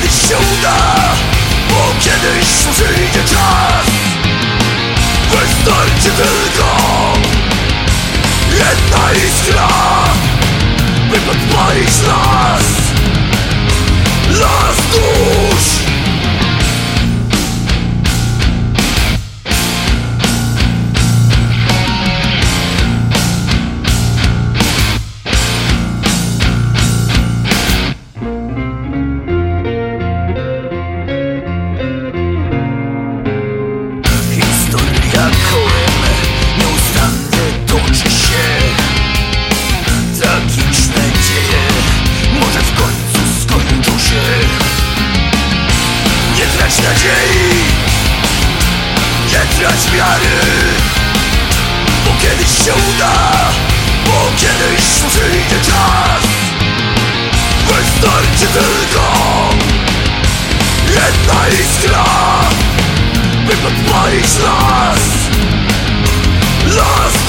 kiedyś się uda Bo kiedyś stracić miary, Bo kiedyś się uda Bo kiedyś przyjdzie czas. Wystarczy tylko Jedna iskra By podpalić las. Las